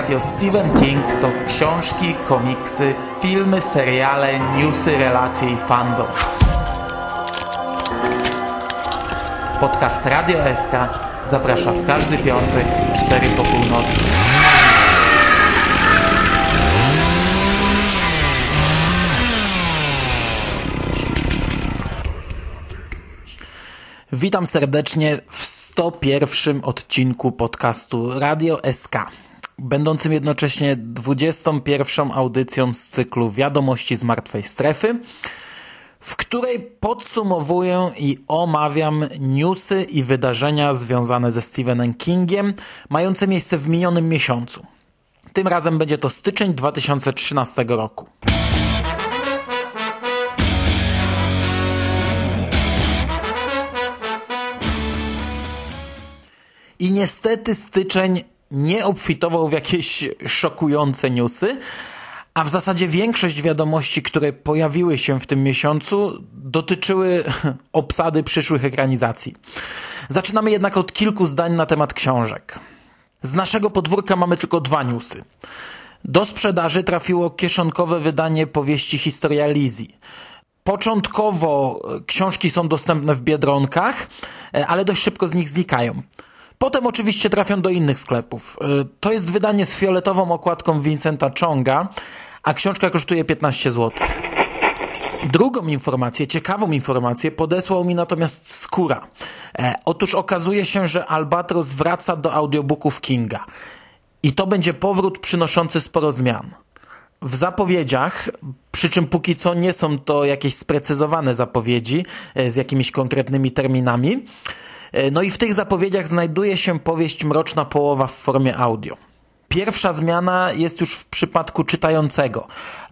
Radio Stephen King to książki, komiksy, filmy, seriale, newsy, relacje i fandom. Podcast Radio SK zaprasza w każdy piątek 4 po północy. Witam serdecznie w 101 odcinku podcastu Radio SK, będącym jednocześnie 21 audycją z cyklu Wiadomości z Martwej Strefy, w której podsumowuję i omawiam newsy i wydarzenia związane ze Stephenem Kingiem, mające miejsce w minionym miesiącu. Tym razem będzie to styczeń 2013 roku. I niestety styczeń nie obfitował w jakieś szokujące newsy, a w zasadzie większość wiadomości, które pojawiły się w tym miesiącu, dotyczyły obsady przyszłych ekranizacji. Zaczynamy jednak od kilku zdań na temat książek. Z naszego podwórka mamy tylko dwa newsy. Do sprzedaży trafiło kieszonkowe wydanie powieści Historia Lizji. Początkowo książki są dostępne w biedronkach, ale dość szybko z nich znikają. Potem oczywiście trafią do innych sklepów. Y, to jest wydanie z fioletową okładką Vincenta Chonga, a książka kosztuje 15 zł. Drugą informację, ciekawą informację podesłał mi natomiast Skóra. E, otóż okazuje się, że Albatros wraca do audiobooków Kinga. I to będzie powrót przynoszący sporo zmian. W zapowiedziach, przy czym póki co nie są to jakieś sprecyzowane zapowiedzi e, z jakimiś konkretnymi terminami, E, no i w tych zapowiedziach znajduje się powieść Mroczna Połowa w formie audio. Pierwsza zmiana jest już w przypadku czytającego.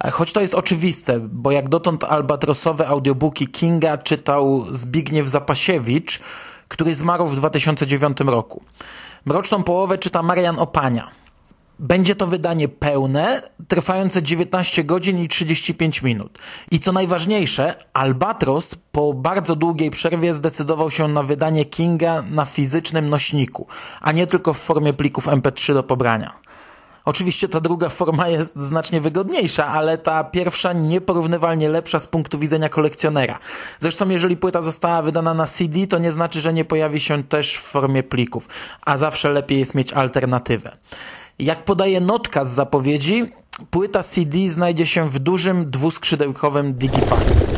E, choć to jest oczywiste, bo jak dotąd albatrosowe audiobooki Kinga czytał Zbigniew Zapasiewicz, który zmarł w 2009 roku. Mroczną Połowę czyta Marian Opania. Będzie to wydanie pełne, trwające 19 godzin i 35 minut. I co najważniejsze, Albatros po bardzo długiej przerwie zdecydował się na wydanie Kinga na fizycznym nośniku, a nie tylko w formie plików MP3 do pobrania. Oczywiście ta druga forma jest znacznie wygodniejsza, ale ta pierwsza nieporównywalnie lepsza z punktu widzenia kolekcjonera. Zresztą jeżeli płyta została wydana na CD, to nie znaczy, że nie pojawi się też w formie plików, a zawsze lepiej jest mieć alternatywę. Jak podaje notka z zapowiedzi, płyta CD znajdzie się w dużym dwuskrzydełkowym digipacku.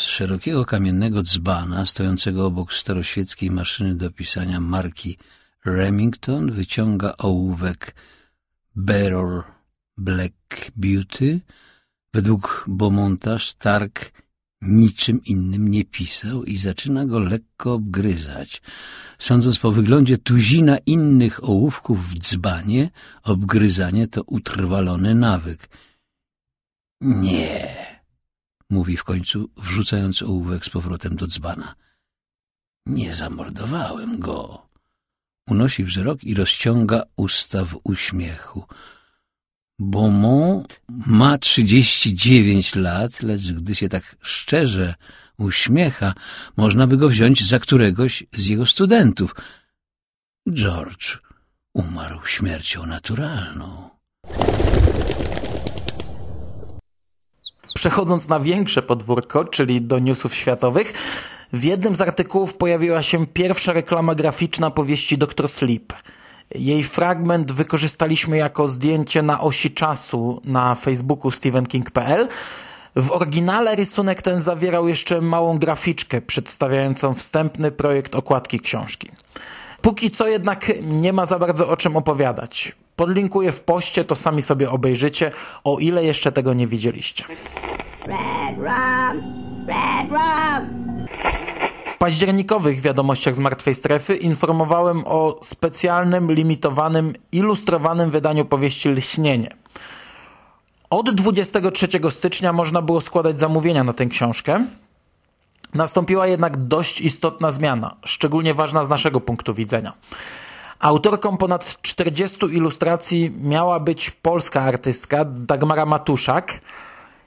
Z szerokiego kamiennego dzbana stojącego obok staroświeckiej maszyny do pisania marki Remington wyciąga ołówek Beryl Black Beauty. Według Beaumonta Stark niczym innym nie pisał i zaczyna go lekko obgryzać. Sądząc po wyglądzie tuzina innych ołówków w dzbanie, obgryzanie to utrwalony nawyk. Nie, mówi w końcu, wrzucając ołówek z powrotem do dzbana. Nie zamordowałem go. Unosi wzrok i rozciąga usta w uśmiechu. Beaumont ma trzydzieści dziewięć lat, lecz gdy się tak szczerze uśmiecha, można by go wziąć za któregoś z jego studentów. George umarł śmiercią naturalną. Przechodząc na większe podwórko, czyli do newsów światowych, w jednym z artykułów pojawiła się pierwsza reklama graficzna powieści Dr. Sleep. Jej fragment wykorzystaliśmy jako zdjęcie na osi czasu na Facebooku stephenking.pl. W oryginale rysunek ten zawierał jeszcze małą graficzkę przedstawiającą wstępny projekt okładki książki. Póki co jednak nie ma za bardzo o czym opowiadać. Podlinkuję w poście, to sami sobie obejrzycie, o ile jeszcze tego nie widzieliście. Red rum, red rum październikowych wiadomościach z Martwej Strefy informowałem o specjalnym, limitowanym, ilustrowanym wydaniu powieści Lśnienie. Od 23 stycznia można było składać zamówienia na tę książkę. Nastąpiła jednak dość istotna zmiana, szczególnie ważna z naszego punktu widzenia. Autorką ponad 40 ilustracji miała być polska artystka Dagmara Matuszak,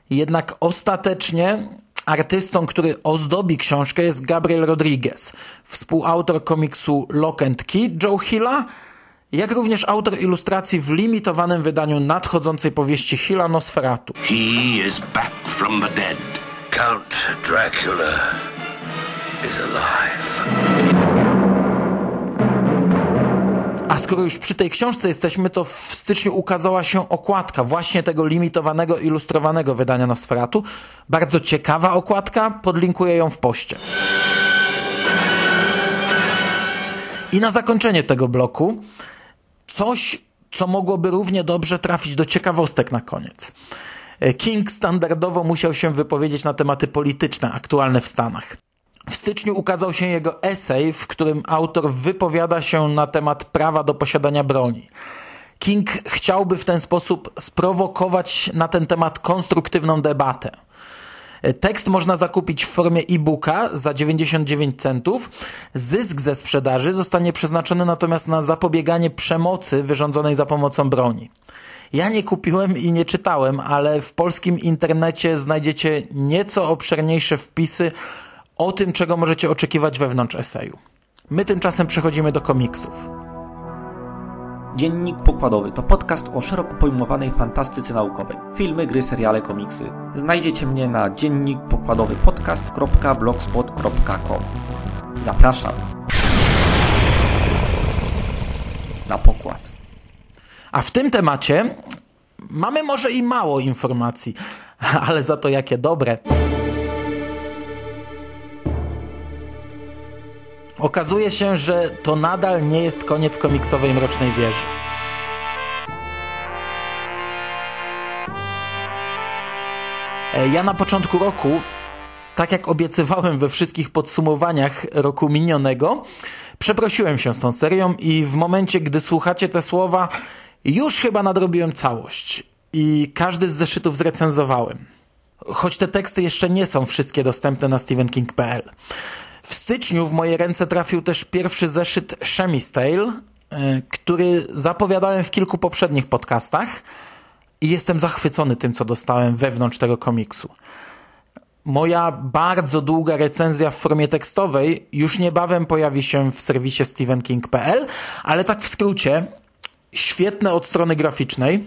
jednak ostatecznie artystą, który ozdobi książkę jest Gabriel Rodriguez, współautor komiksu Lock and Key Joe Hilla, jak również autor ilustracji w limitowanym wydaniu nadchodzącej powieści Hilla Nosferatu. He is back from the dead. Count Dracula is alive. A skoro już przy tej książce jesteśmy, to w styczniu ukazała się okładka właśnie tego limitowanego, ilustrowanego wydania Nosferatu. Bardzo ciekawa okładka, podlinkuję ją w poście. I na zakończenie tego bloku coś, co mogłoby równie dobrze trafić do ciekawostek na koniec. King standardowo musiał się wypowiedzieć na tematy polityczne aktualne w Stanach. W styczniu ukazał się jego esej, w którym autor wypowiada się na temat prawa do posiadania broni. King chciałby w ten sposób sprowokować na ten temat konstruktywną debatę. Tekst można zakupić w formie e-booka za 99 centów. Zysk ze sprzedaży zostanie przeznaczony natomiast na zapobieganie przemocy wyrządzonej za pomocą broni. Ja nie kupiłem i nie czytałem, ale w polskim internecie znajdziecie nieco obszerniejsze wpisy o tym, czego możecie oczekiwać wewnątrz eseju. My tymczasem przechodzimy do komiksów. Dziennik Pokładowy to podcast o szeroko pojmowanej fantastyce naukowej. Filmy, gry, seriale, komiksy. Znajdziecie mnie na dziennikpokładowypodcast.blogspot.com Zapraszam na pokład. A w tym temacie mamy może i mało informacji, ale za to jakie dobre. Okazuje się, że to nadal nie jest koniec komiksowej Mrocznej Wieży. E, ja na początku roku, tak jak obiecywałem we wszystkich podsumowaniach roku minionego, przeprosiłem się z tą serią i w momencie, gdy słuchacie te słowa, już chyba nadrobiłem całość i każdy z zeszytów zrecenzowałem. Choć te teksty jeszcze nie są wszystkie dostępne na stevenking.pl. W styczniu w moje ręce trafił też pierwszy zeszyt Shemi's Tale, e, który zapowiadałem w kilku poprzednich podcastach i jestem zachwycony tym, co dostałem wewnątrz tego komiksu. Moja bardzo długa recenzja w formie tekstowej już niebawem pojawi się w serwisie stevenking.pl, ale tak w skrócie, świetne od strony graficznej.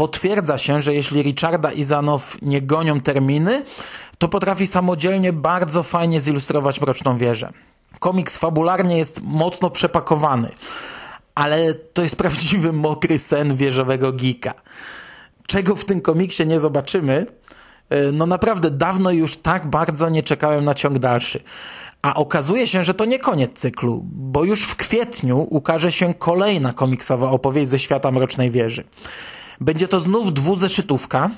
Potwierdza się, że jeśli Richarda i Zanow nie gonią terminy, to potrafi samodzielnie bardzo fajnie zilustrować Mroczną Wieżę. Komiks fabularnie jest mocno przepakowany, ale to jest prawdziwy mokry sen wieżowego geeka. Czego w tym komiksie nie zobaczymy, no naprawdę dawno już tak bardzo nie czekałem na ciąg dalszy. A okazuje się, że to nie koniec cyklu, bo już w kwietniu ukaże się kolejna komiksowa opowieść ze świata Mrocznej Wieży. Będzie to znów dwuzeszytówka,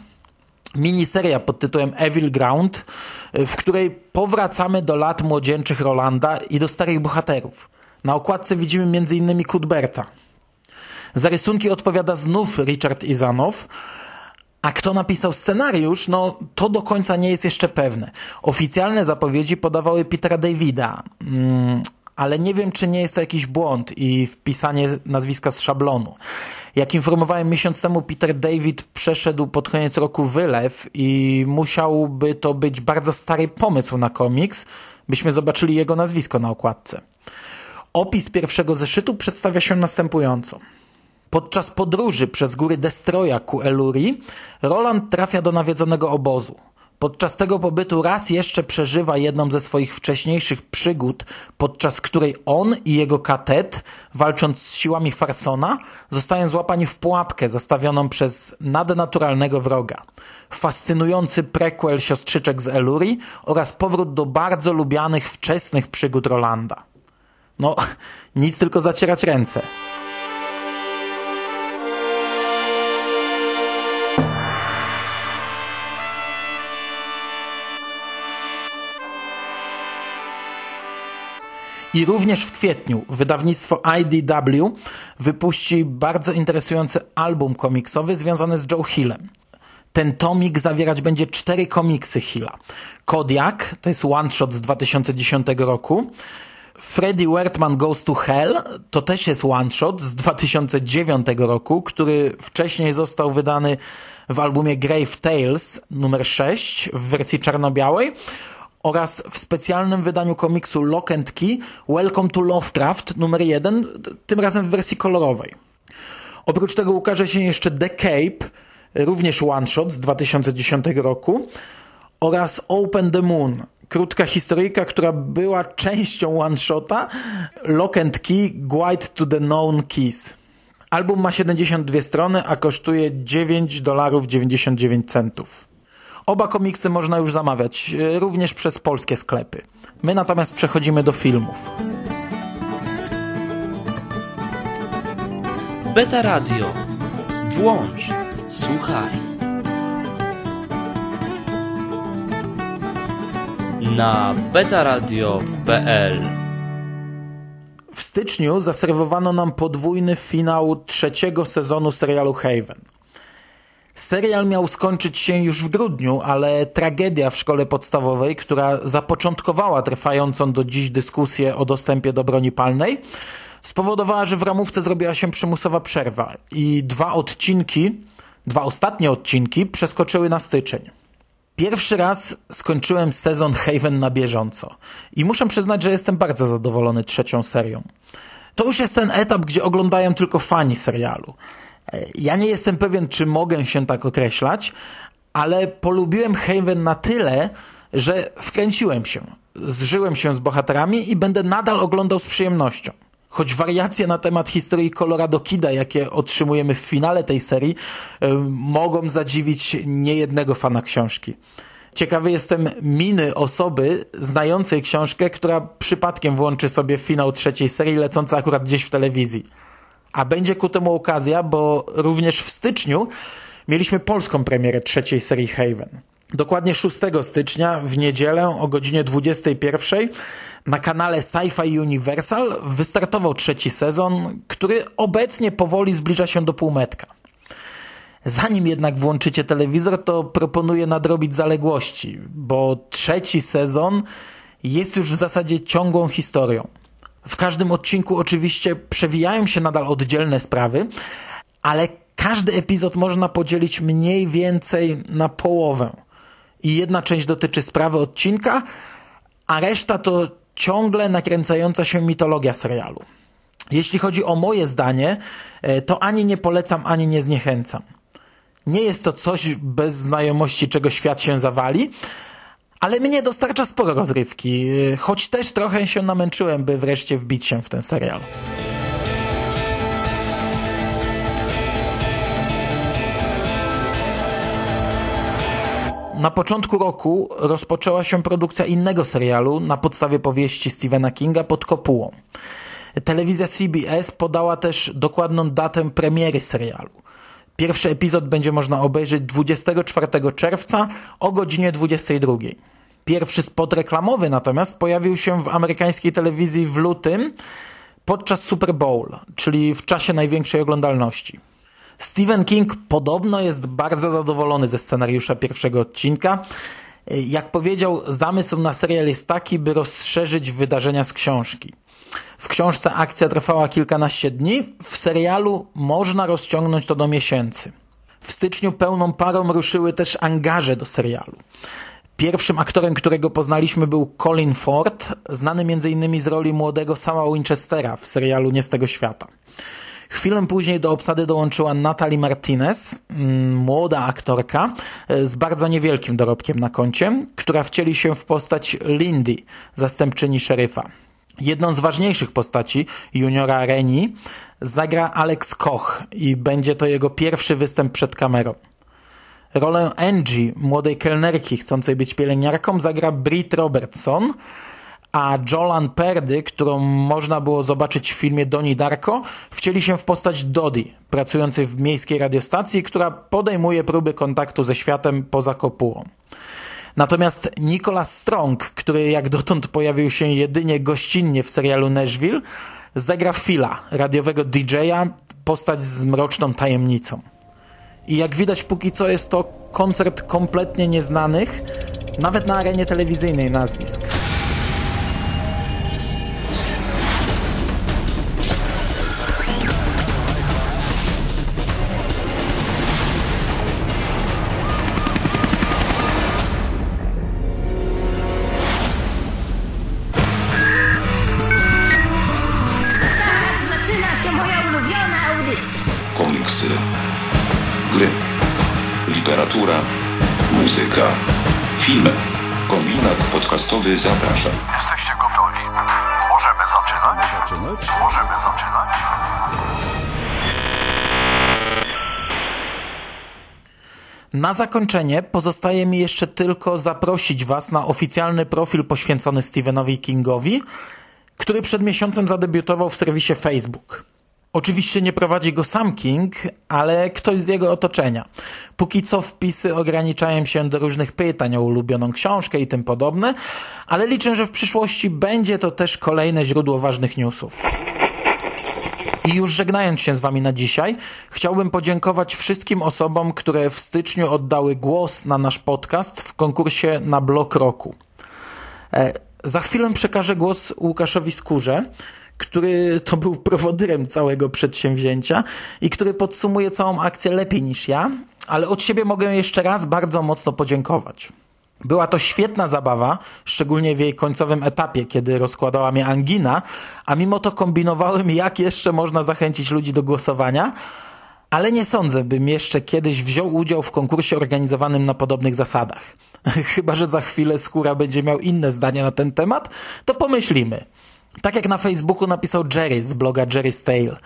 miniseria pod tytułem Evil Ground, w której powracamy do lat młodzieńczych Rolanda i do starych bohaterów. Na okładce widzimy m.in. Cuthberta. Za rysunki odpowiada znów Richard Izanow, a kto napisał scenariusz, no to do końca nie jest jeszcze pewne. Oficjalne zapowiedzi podawały Petera Davida, mm, ale nie wiem, czy nie jest to jakiś błąd i wpisanie nazwiska z szablonu. Jak informowałem miesiąc temu, Peter David przeszedł pod koniec roku wylew i musiałby to być bardzo stary pomysł na komiks, byśmy zobaczyli jego nazwisko na okładce. Opis pierwszego zeszytu przedstawia się następująco. Podczas podróży przez góry Destroya ku Eluri, Roland trafia do nawiedzonego obozu. Podczas tego pobytu raz jeszcze przeżywa jedną ze swoich wcześniejszych przygód, podczas której on i jego katet, walcząc z siłami Farsona, zostają złapani w pułapkę zostawioną przez nadnaturalnego wroga. Fascynujący prequel siostrzyczek z Eluri oraz powrót do bardzo lubianych wczesnych przygód Rolanda. No, nic tylko zacierać ręce. I również w kwietniu wydawnictwo IDW wypuści bardzo interesujący album komiksowy związany z Joe Hillem. Ten tomik zawierać będzie cztery komiksy Hilla. Kodiak, to jest one shot z 2010 roku. Freddy Wertman Goes to Hell to też jest one shot z 2009 roku, który wcześniej został wydany w albumie Grave Tales numer 6 w wersji czarno-białej oraz w specjalnym wydaniu komiksu Lock and Key Welcome to Lovecraft numer 1, tym razem w wersji kolorowej. Oprócz tego ukaże się jeszcze The Cape, również one shot z 2010 roku oraz Open the Moon, krótka historyjka, która była częścią one-shota Lock and Key Guide to the Known Keys. Album ma 72 strony, a kosztuje 9 dolarów 99 centów. Oba komiksy można już zamawiać, e, również przez polskie sklepy. My natomiast przechodzimy do filmów. Beta Radio. Włącz, słuchaj. Na betaradio.pl W styczniu zaserwowano nam podwójny finał trzeciego sezonu serialu Haven. Serial miał skończyć się już w grudniu, ale tragedia w szkole podstawowej, która zapoczątkowała trwającą do dziś dyskusję o dostępie do broni palnej, spowodowała, że w ramówce zrobiła się przymusowa przerwa i dwa odcinki, dwa ostatnie odcinki przeskoczyły na styczeń. Pierwszy raz skończyłem sezon Haven na bieżąco i muszę przyznać, że jestem bardzo zadowolony trzecią serią. To już jest ten etap, gdzie oglądają tylko fani serialu. Ja nie jestem pewien, czy mogę się tak określać, ale polubiłem Haven na tyle, że wkręciłem się. Zżyłem się z bohaterami i będę nadal oglądał z przyjemnością. Choć wariacje na temat historii Colorado Kida, jakie otrzymujemy w finale tej serii, mogą zadziwić niejednego fana książki. Ciekawy jestem miny osoby znającej książkę, która przypadkiem włączy sobie finał trzeciej serii, lecący akurat gdzieś w telewizji. A będzie ku temu okazja, bo również w styczniu mieliśmy polską premierę trzeciej serii Haven. Dokładnie 6 stycznia w niedzielę o godzinie 21 na kanale Sci-Fi Universal wystartował trzeci sezon, który obecnie powoli zbliża się do półmetka. Zanim jednak włączycie telewizor, to proponuję nadrobić zaległości, bo trzeci sezon jest już w zasadzie ciągłą historią. W każdym odcinku oczywiście przewijają się nadal oddzielne sprawy, ale każdy epizod można podzielić mniej więcej na połowę. I jedna część dotyczy sprawy odcinka, a reszta to ciągle nakręcająca się mitologia serialu. Jeśli chodzi o moje zdanie, e, to ani nie polecam, ani nie zniechęcam. Nie jest to coś bez znajomości, czego świat się zawali, ale mnie dostarcza sporo rozrywki, choć też trochę się namęczyłem, by wreszcie wbić się w ten serial. Na początku roku rozpoczęła się produkcja innego serialu na podstawie powieści Stephena Kinga pod kopułą. Telewizja CBS podała też dokładną datę premiery serialu. Pierwszy epizod będzie można obejrzeć 24 czerwca o godzinie 22. Pierwszy spot reklamowy natomiast pojawił się w amerykańskiej telewizji w lutym podczas Super Bowl, czyli w czasie największej oglądalności. Stephen King podobno jest bardzo zadowolony ze scenariusza pierwszego odcinka. Jak powiedział, zamysł na serial jest taki, by rozszerzyć wydarzenia z książki. W książce akcja trwała kilkanaście dni, w serialu można rozciągnąć to do miesięcy. W styczniu pełną parą ruszyły też angaże do serialu. Pierwszym aktorem, którego poznaliśmy był Colin Ford, znany m.in. z roli młodego Sama Winchestera w serialu Nie z tego świata. Chwilę później do obsady dołączyła Natalie Martinez, mm, młoda aktorka e, z bardzo niewielkim dorobkiem na koncie, która wcieli się w postać Lindy, zastępczyni szeryfa. Jedną z ważniejszych postaci, juniora Reni, zagra Alex Koch i będzie to jego pierwszy występ przed kamerą. Rolę Angie, młodej kelnerki chcącej być pielęgniarką, zagra Britt Robertson, a Jolan Perdy, którą można było zobaczyć w filmie Doni Darko, wcieli się w postać Dodi, pracującej w miejskiej radiostacji, która podejmuje próby kontaktu ze światem poza kopułą. Natomiast Nicholas Strong, który jak dotąd pojawił się jedynie gościnnie w serialu Nashville, zagra Phila, radiowego DJ-a, postać z mroczną tajemnicą. I jak widać póki co jest to koncert kompletnie nieznanych, nawet na arenie telewizyjnej nazwisk. Muzyka, filmy. Kombinat podcastowy zaprasza. Jesteście gotowi? Możemy zaczynać? Możemy zaczynać. Na zakończenie pozostaje mi jeszcze tylko zaprosić Was na oficjalny profil poświęcony Stephenowi Kingowi, który przed miesiącem zadebiutował w serwisie Facebook. Oczywiście nie prowadzi go sam King, ale ktoś z jego otoczenia. Póki co wpisy ograniczają się do różnych pytań o ulubioną książkę i tym podobne, ale liczę, że w przyszłości będzie to też kolejne źródło ważnych newsów. I już żegnając się z Wami na dzisiaj, chciałbym podziękować wszystkim osobom, które w styczniu oddały głos na nasz podcast w konkursie na blok roku. E, za chwilę przekażę głos Łukaszowi Skórze, który to był prowodyrem całego przedsięwzięcia i który podsumuje całą akcję lepiej niż ja, ale od siebie mogę jeszcze raz bardzo mocno podziękować. Była to świetna zabawa, szczególnie w jej końcowym etapie, kiedy rozkładała mnie angina, a mimo to kombinowałem, jak jeszcze można zachęcić ludzi do głosowania, ale nie sądzę, bym jeszcze kiedyś wziął udział w konkursie organizowanym na podobnych zasadach. Chyba, że za chwilę Skóra będzie miał inne zdania na ten temat, to pomyślimy. Tak jak na Facebooku napisał Jerry z bloga Jerry's Tale.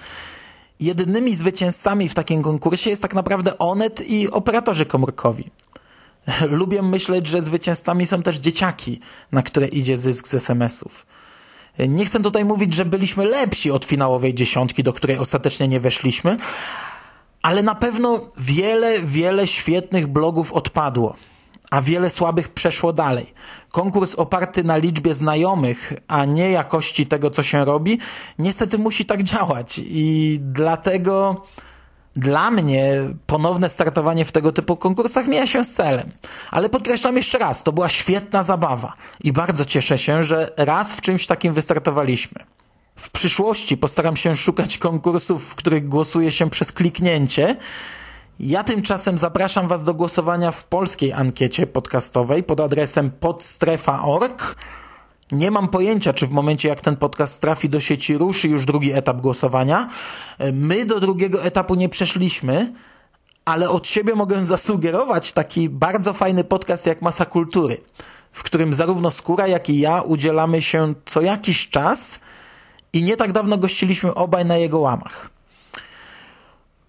Jedynymi zwycięzcami w takim konkursie jest tak naprawdę Onet i operatorzy komórkowi. Lubię myśleć, że zwycięzcami są też dzieciaki, na które idzie zysk z SMS-ów. Nie chcę tutaj mówić, że byliśmy lepsi od finałowej dziesiątki, do której ostatecznie nie weszliśmy, ale na pewno wiele, wiele świetnych blogów odpadło, a wiele słabych przeszło dalej. Konkurs oparty na liczbie znajomych, a nie jakości tego, co się robi, niestety musi tak działać i dlatego dla mnie ponowne startowanie w tego typu konkursach mija się z celem. Ale podkreślam jeszcze raz, to była świetna zabawa i bardzo cieszę się, że raz w czymś takim wystartowaliśmy. W przyszłości postaram się szukać konkursów, w których głosuje się przez kliknięcie. Ja tymczasem zapraszam Was do głosowania w polskiej ankiecie podcastowej pod adresem podstrefa.org. Nie mam pojęcia, czy w momencie jak ten podcast trafi do sieci ruszy już drugi etap głosowania. My do drugiego etapu nie przeszliśmy, ale od siebie mogę zasugerować taki bardzo fajny podcast jak Masa Kultury, w którym zarówno Skóra, jak i ja udzielamy się co jakiś czas i nie tak dawno gościliśmy obaj na jego łamach.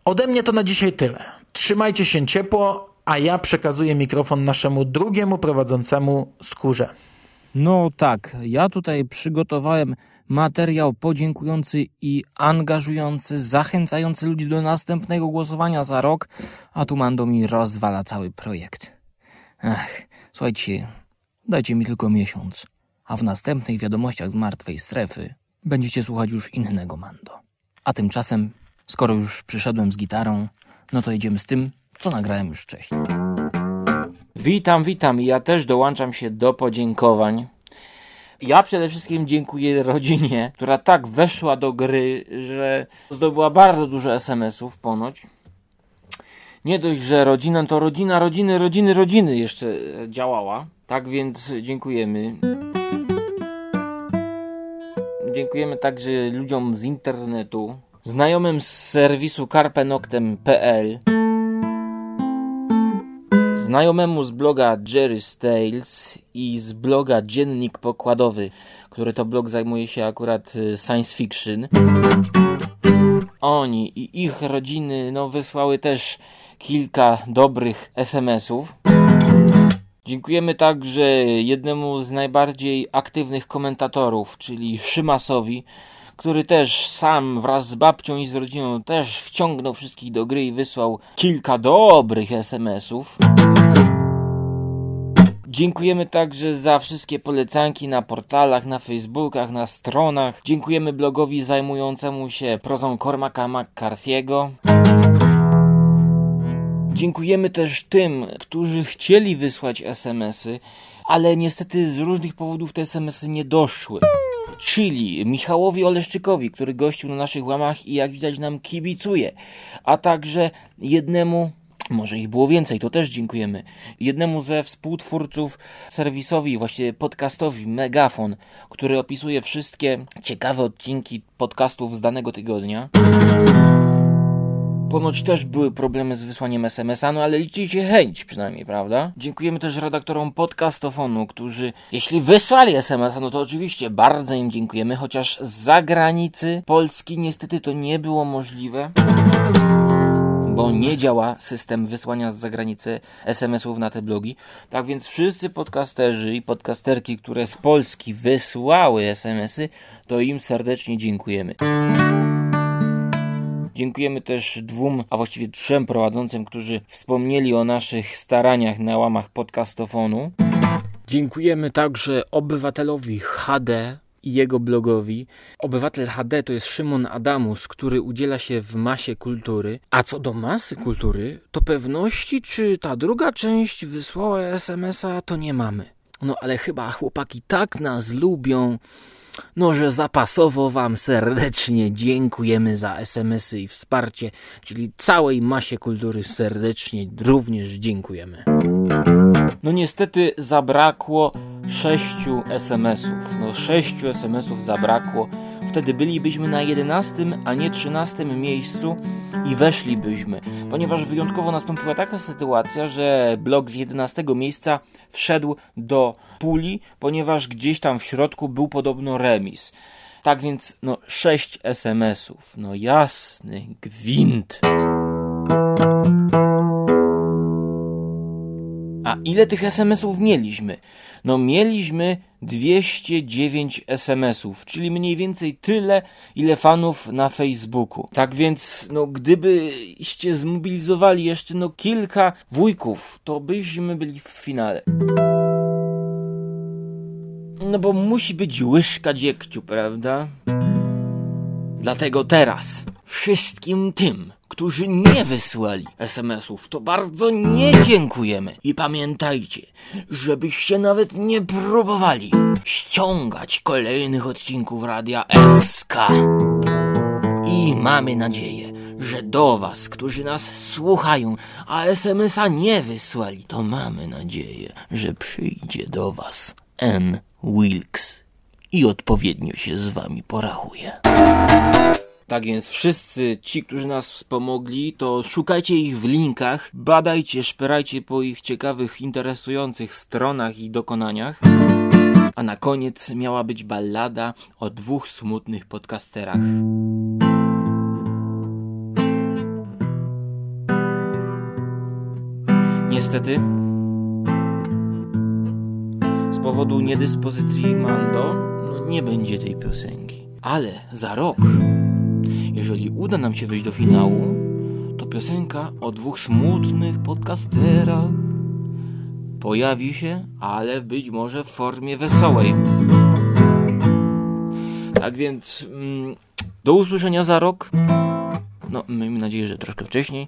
Ode mnie to na dzisiaj tyle. Trzymajcie się ciepło, a ja przekazuję mikrofon naszemu drugiemu prowadzącemu Skórze. No tak, ja tutaj przygotowałem materiał podziękujący i angażujący, zachęcający ludzi do następnego głosowania za rok, a tu Mando mi rozwala cały projekt. Ach, słuchajcie, dajcie mi tylko miesiąc, a w następnych wiadomościach z martwej strefy będziecie słuchać już innego Mando. A tymczasem, skoro już przyszedłem z gitarą, no to jedziemy z tym, co nagrałem już wcześniej. Witam, witam. Ja też dołączam się do podziękowań. Ja przede wszystkim dziękuję rodzinie, która tak weszła do gry, że zdobyła bardzo dużo SMS-ów ponoć. Nie dość, że rodzina to rodzina, rodziny, rodziny, rodziny jeszcze działała. Tak więc dziękujemy. Dziękujemy także ludziom z internetu, znajomym z serwisu carpenoctem.pl znajomemu z bloga Jerry Tales i z bloga Dziennik Pokładowy, który to blog zajmuje się akurat y, science fiction. Oni i ich rodziny no, wysłały też kilka dobrych SMS-ów. Dziękujemy także jednemu z najbardziej aktywnych komentatorów, czyli Szymasowi, który też sam wraz z babcią i z rodziną też wciągnął wszystkich do gry i wysłał kilka dobrych SMS-ów. Dziękujemy także za wszystkie polecanki na portalach, na Facebookach, na stronach. Dziękujemy blogowi zajmującemu się prozą Cormaca McCarthy'ego. Dziękujemy też tym, którzy chcieli wysłać SMS-y, ale niestety z różnych powodów te SMS-y nie doszły. Czyli Michałowi Oleszczykowi, który gościł na naszych łamach i jak widać nam kibicuje, a także jednemu może ich było więcej, to też dziękujemy. Jednemu ze współtwórców serwisowi, właściwie podcastowi Megafon, który opisuje wszystkie ciekawe odcinki podcastów z danego tygodnia. Ponoć też były problemy z wysłaniem SMS-a, no ale liczycie chęć przynajmniej, prawda? Dziękujemy też redaktorom podcastofonu, którzy jeśli wysłali SMS-a, no to oczywiście bardzo im dziękujemy, chociaż z zagranicy Polski niestety to nie było możliwe bo nie działa system wysłania z zagranicy SMS-ów na te blogi. Tak więc wszyscy podcasterzy i podcasterki, które z Polski wysłały SMS-y, to im serdecznie dziękujemy. Dziękujemy też dwóm, a właściwie trzem prowadzącym, którzy wspomnieli o naszych staraniach na łamach podcastofonu. Dziękujemy także obywatelowi HD, i jego blogowi. Obywatel HD to jest Szymon Adamus, który udziela się w masie kultury. A co do masy kultury, to pewności, czy ta druga część wysłała SMS-a, to nie mamy. No ale chyba chłopaki tak nas lubią. No, że zapasowo Wam serdecznie dziękujemy za SMS-y i wsparcie, czyli całej masie kultury serdecznie również dziękujemy. No niestety zabrakło sześciu SMS-ów. No sześciu SMS-ów zabrakło. Wtedy bylibyśmy na 11, a nie 13 miejscu i weszlibyśmy, ponieważ wyjątkowo nastąpiła taka sytuacja, że blok z 11 miejsca wszedł do puli, ponieważ gdzieś tam w środku był podobno remis. Tak więc, no, 6 SMS-ów. No jasny gwint. A ile tych SMS-ów mieliśmy? No mieliśmy 209 SMS-ów, czyli mniej więcej tyle, ile fanów na Facebooku. Tak więc, no gdybyście zmobilizowali jeszcze no kilka wujków, to byśmy byli w finale. No bo musi być łyżka dziegciu, prawda? Dlatego teraz wszystkim tym, którzy nie wysłali SMS-ów, to bardzo nie dziękujemy. I pamiętajcie, żebyście nawet nie próbowali ściągać kolejnych odcinków Radia SK. I mamy nadzieję, że do Was, którzy nas słuchają, a SMS-a nie wysłali, to mamy nadzieję, że przyjdzie do Was N. Wilkes i odpowiednio się z Wami porachuje. Tak więc wszyscy ci, którzy nas wspomogli, to szukajcie ich w linkach, badajcie, szperajcie po ich ciekawych, interesujących stronach i dokonaniach. A na koniec miała być ballada o dwóch smutnych podcasterach. Niestety, z powodu niedyspozycji Mando, nie będzie tej piosenki. Ale za rok jeżeli uda nam się wyjść do finału, to piosenka o dwóch smutnych podcasterach pojawi się, ale być może w formie wesołej. Tak więc mm, do usłyszenia za rok. No, miejmy nadzieję, że troszkę wcześniej.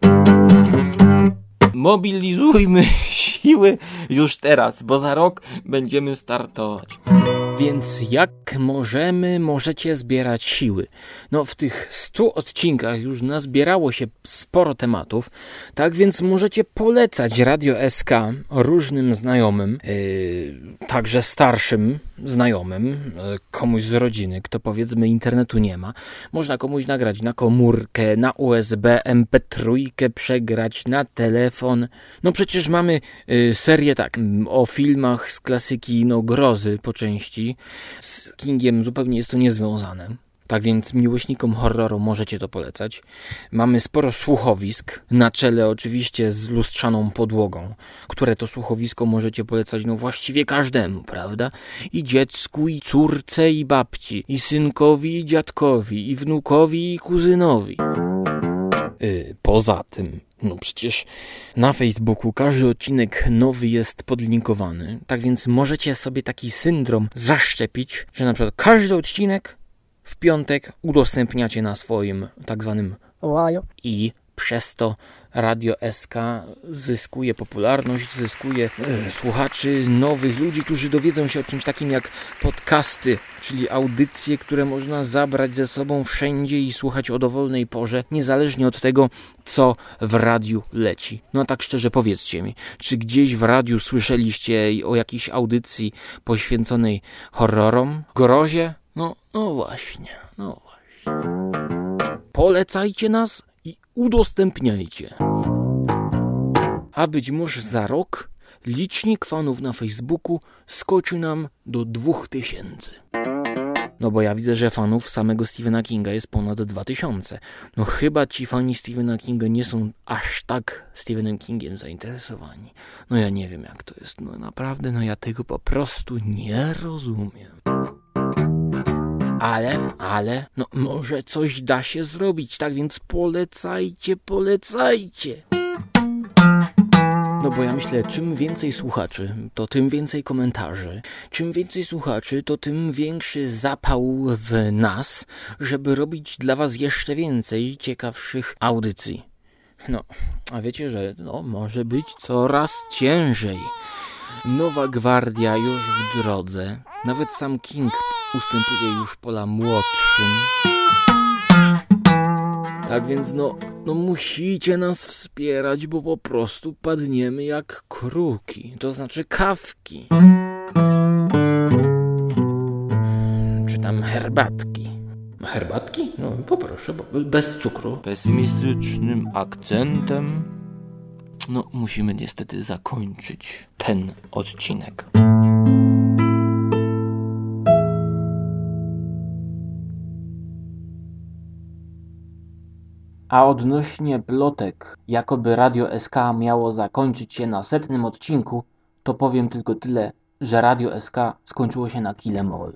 Mobilizujmy siły już teraz, bo za rok będziemy startować. Więc jak możemy, możecie zbierać siły? No, w tych 100 odcinkach już nazbierało się sporo tematów, tak więc możecie polecać Radio SK różnym znajomym, yy, także starszym znajomym, yy, komuś z rodziny, kto powiedzmy internetu nie ma. Można komuś nagrać na komórkę, na USB, MP3, przegrać na telefon. No przecież mamy yy, serię tak o filmach z klasyki no grozy po części z Kingiem zupełnie jest to niezwiązane. Tak więc miłośnikom horroru możecie to polecać. Mamy sporo słuchowisk, na czele oczywiście z lustrzaną podłogą, które to słuchowisko możecie polecać no właściwie każdemu, prawda? I dziecku, i córce, i babci, i synkowi, i dziadkowi, i wnukowi, i kuzynowi. Yy, poza tym no przecież na Facebooku każdy odcinek nowy jest podlinkowany, tak więc możecie sobie taki syndrom zaszczepić, że na przykład każdy odcinek w piątek udostępniacie na swoim tak zwanym i przez to Radio SK zyskuje popularność, zyskuje słuchaczy, nowych ludzi, którzy dowiedzą się o czymś takim jak podcasty, czyli audycje, które można zabrać ze sobą wszędzie i słuchać o dowolnej porze, niezależnie od tego, co w radiu leci. No a tak szczerze powiedzcie mi, czy gdzieś w radiu słyszeliście o jakiejś audycji poświęconej horrorom, grozie? No, no właśnie, no właśnie. Polecajcie nas udostępniajcie. A być może za rok licznik fanów na Facebooku skoczy nam do 2000. No bo ja widzę, że fanów samego Stephena Kinga jest ponad 2000. No chyba ci fani Stephena Kinga nie są aż tak Stephenem Kingiem zainteresowani. No ja nie wiem jak to jest. No naprawdę, no ja tego po prostu nie rozumiem. Ale, ale, no może coś da się zrobić, tak więc polecajcie, polecajcie. No bo ja myślę, czym więcej słuchaczy, to tym więcej komentarzy. Czym więcej słuchaczy, to tym większy zapał w nas, żeby robić dla was jeszcze więcej ciekawszych audycji. No, a wiecie, że no, może być coraz ciężej. Nowa gwardia już w drodze. Nawet sam King ustępuje już pola młodszym. Tak więc no, no musicie nas wspierać, bo po prostu padniemy jak kruki, to znaczy kawki. Czy tam herbatki. Herbatki? No poproszę, bo bez cukru. Pesymistycznym akcentem. No musimy niestety zakończyć ten odcinek. A odnośnie plotek, jakoby Radio SK miało zakończyć się na setnym odcinku, to powiem tylko tyle, że Radio SK skończyło się na Kilemol.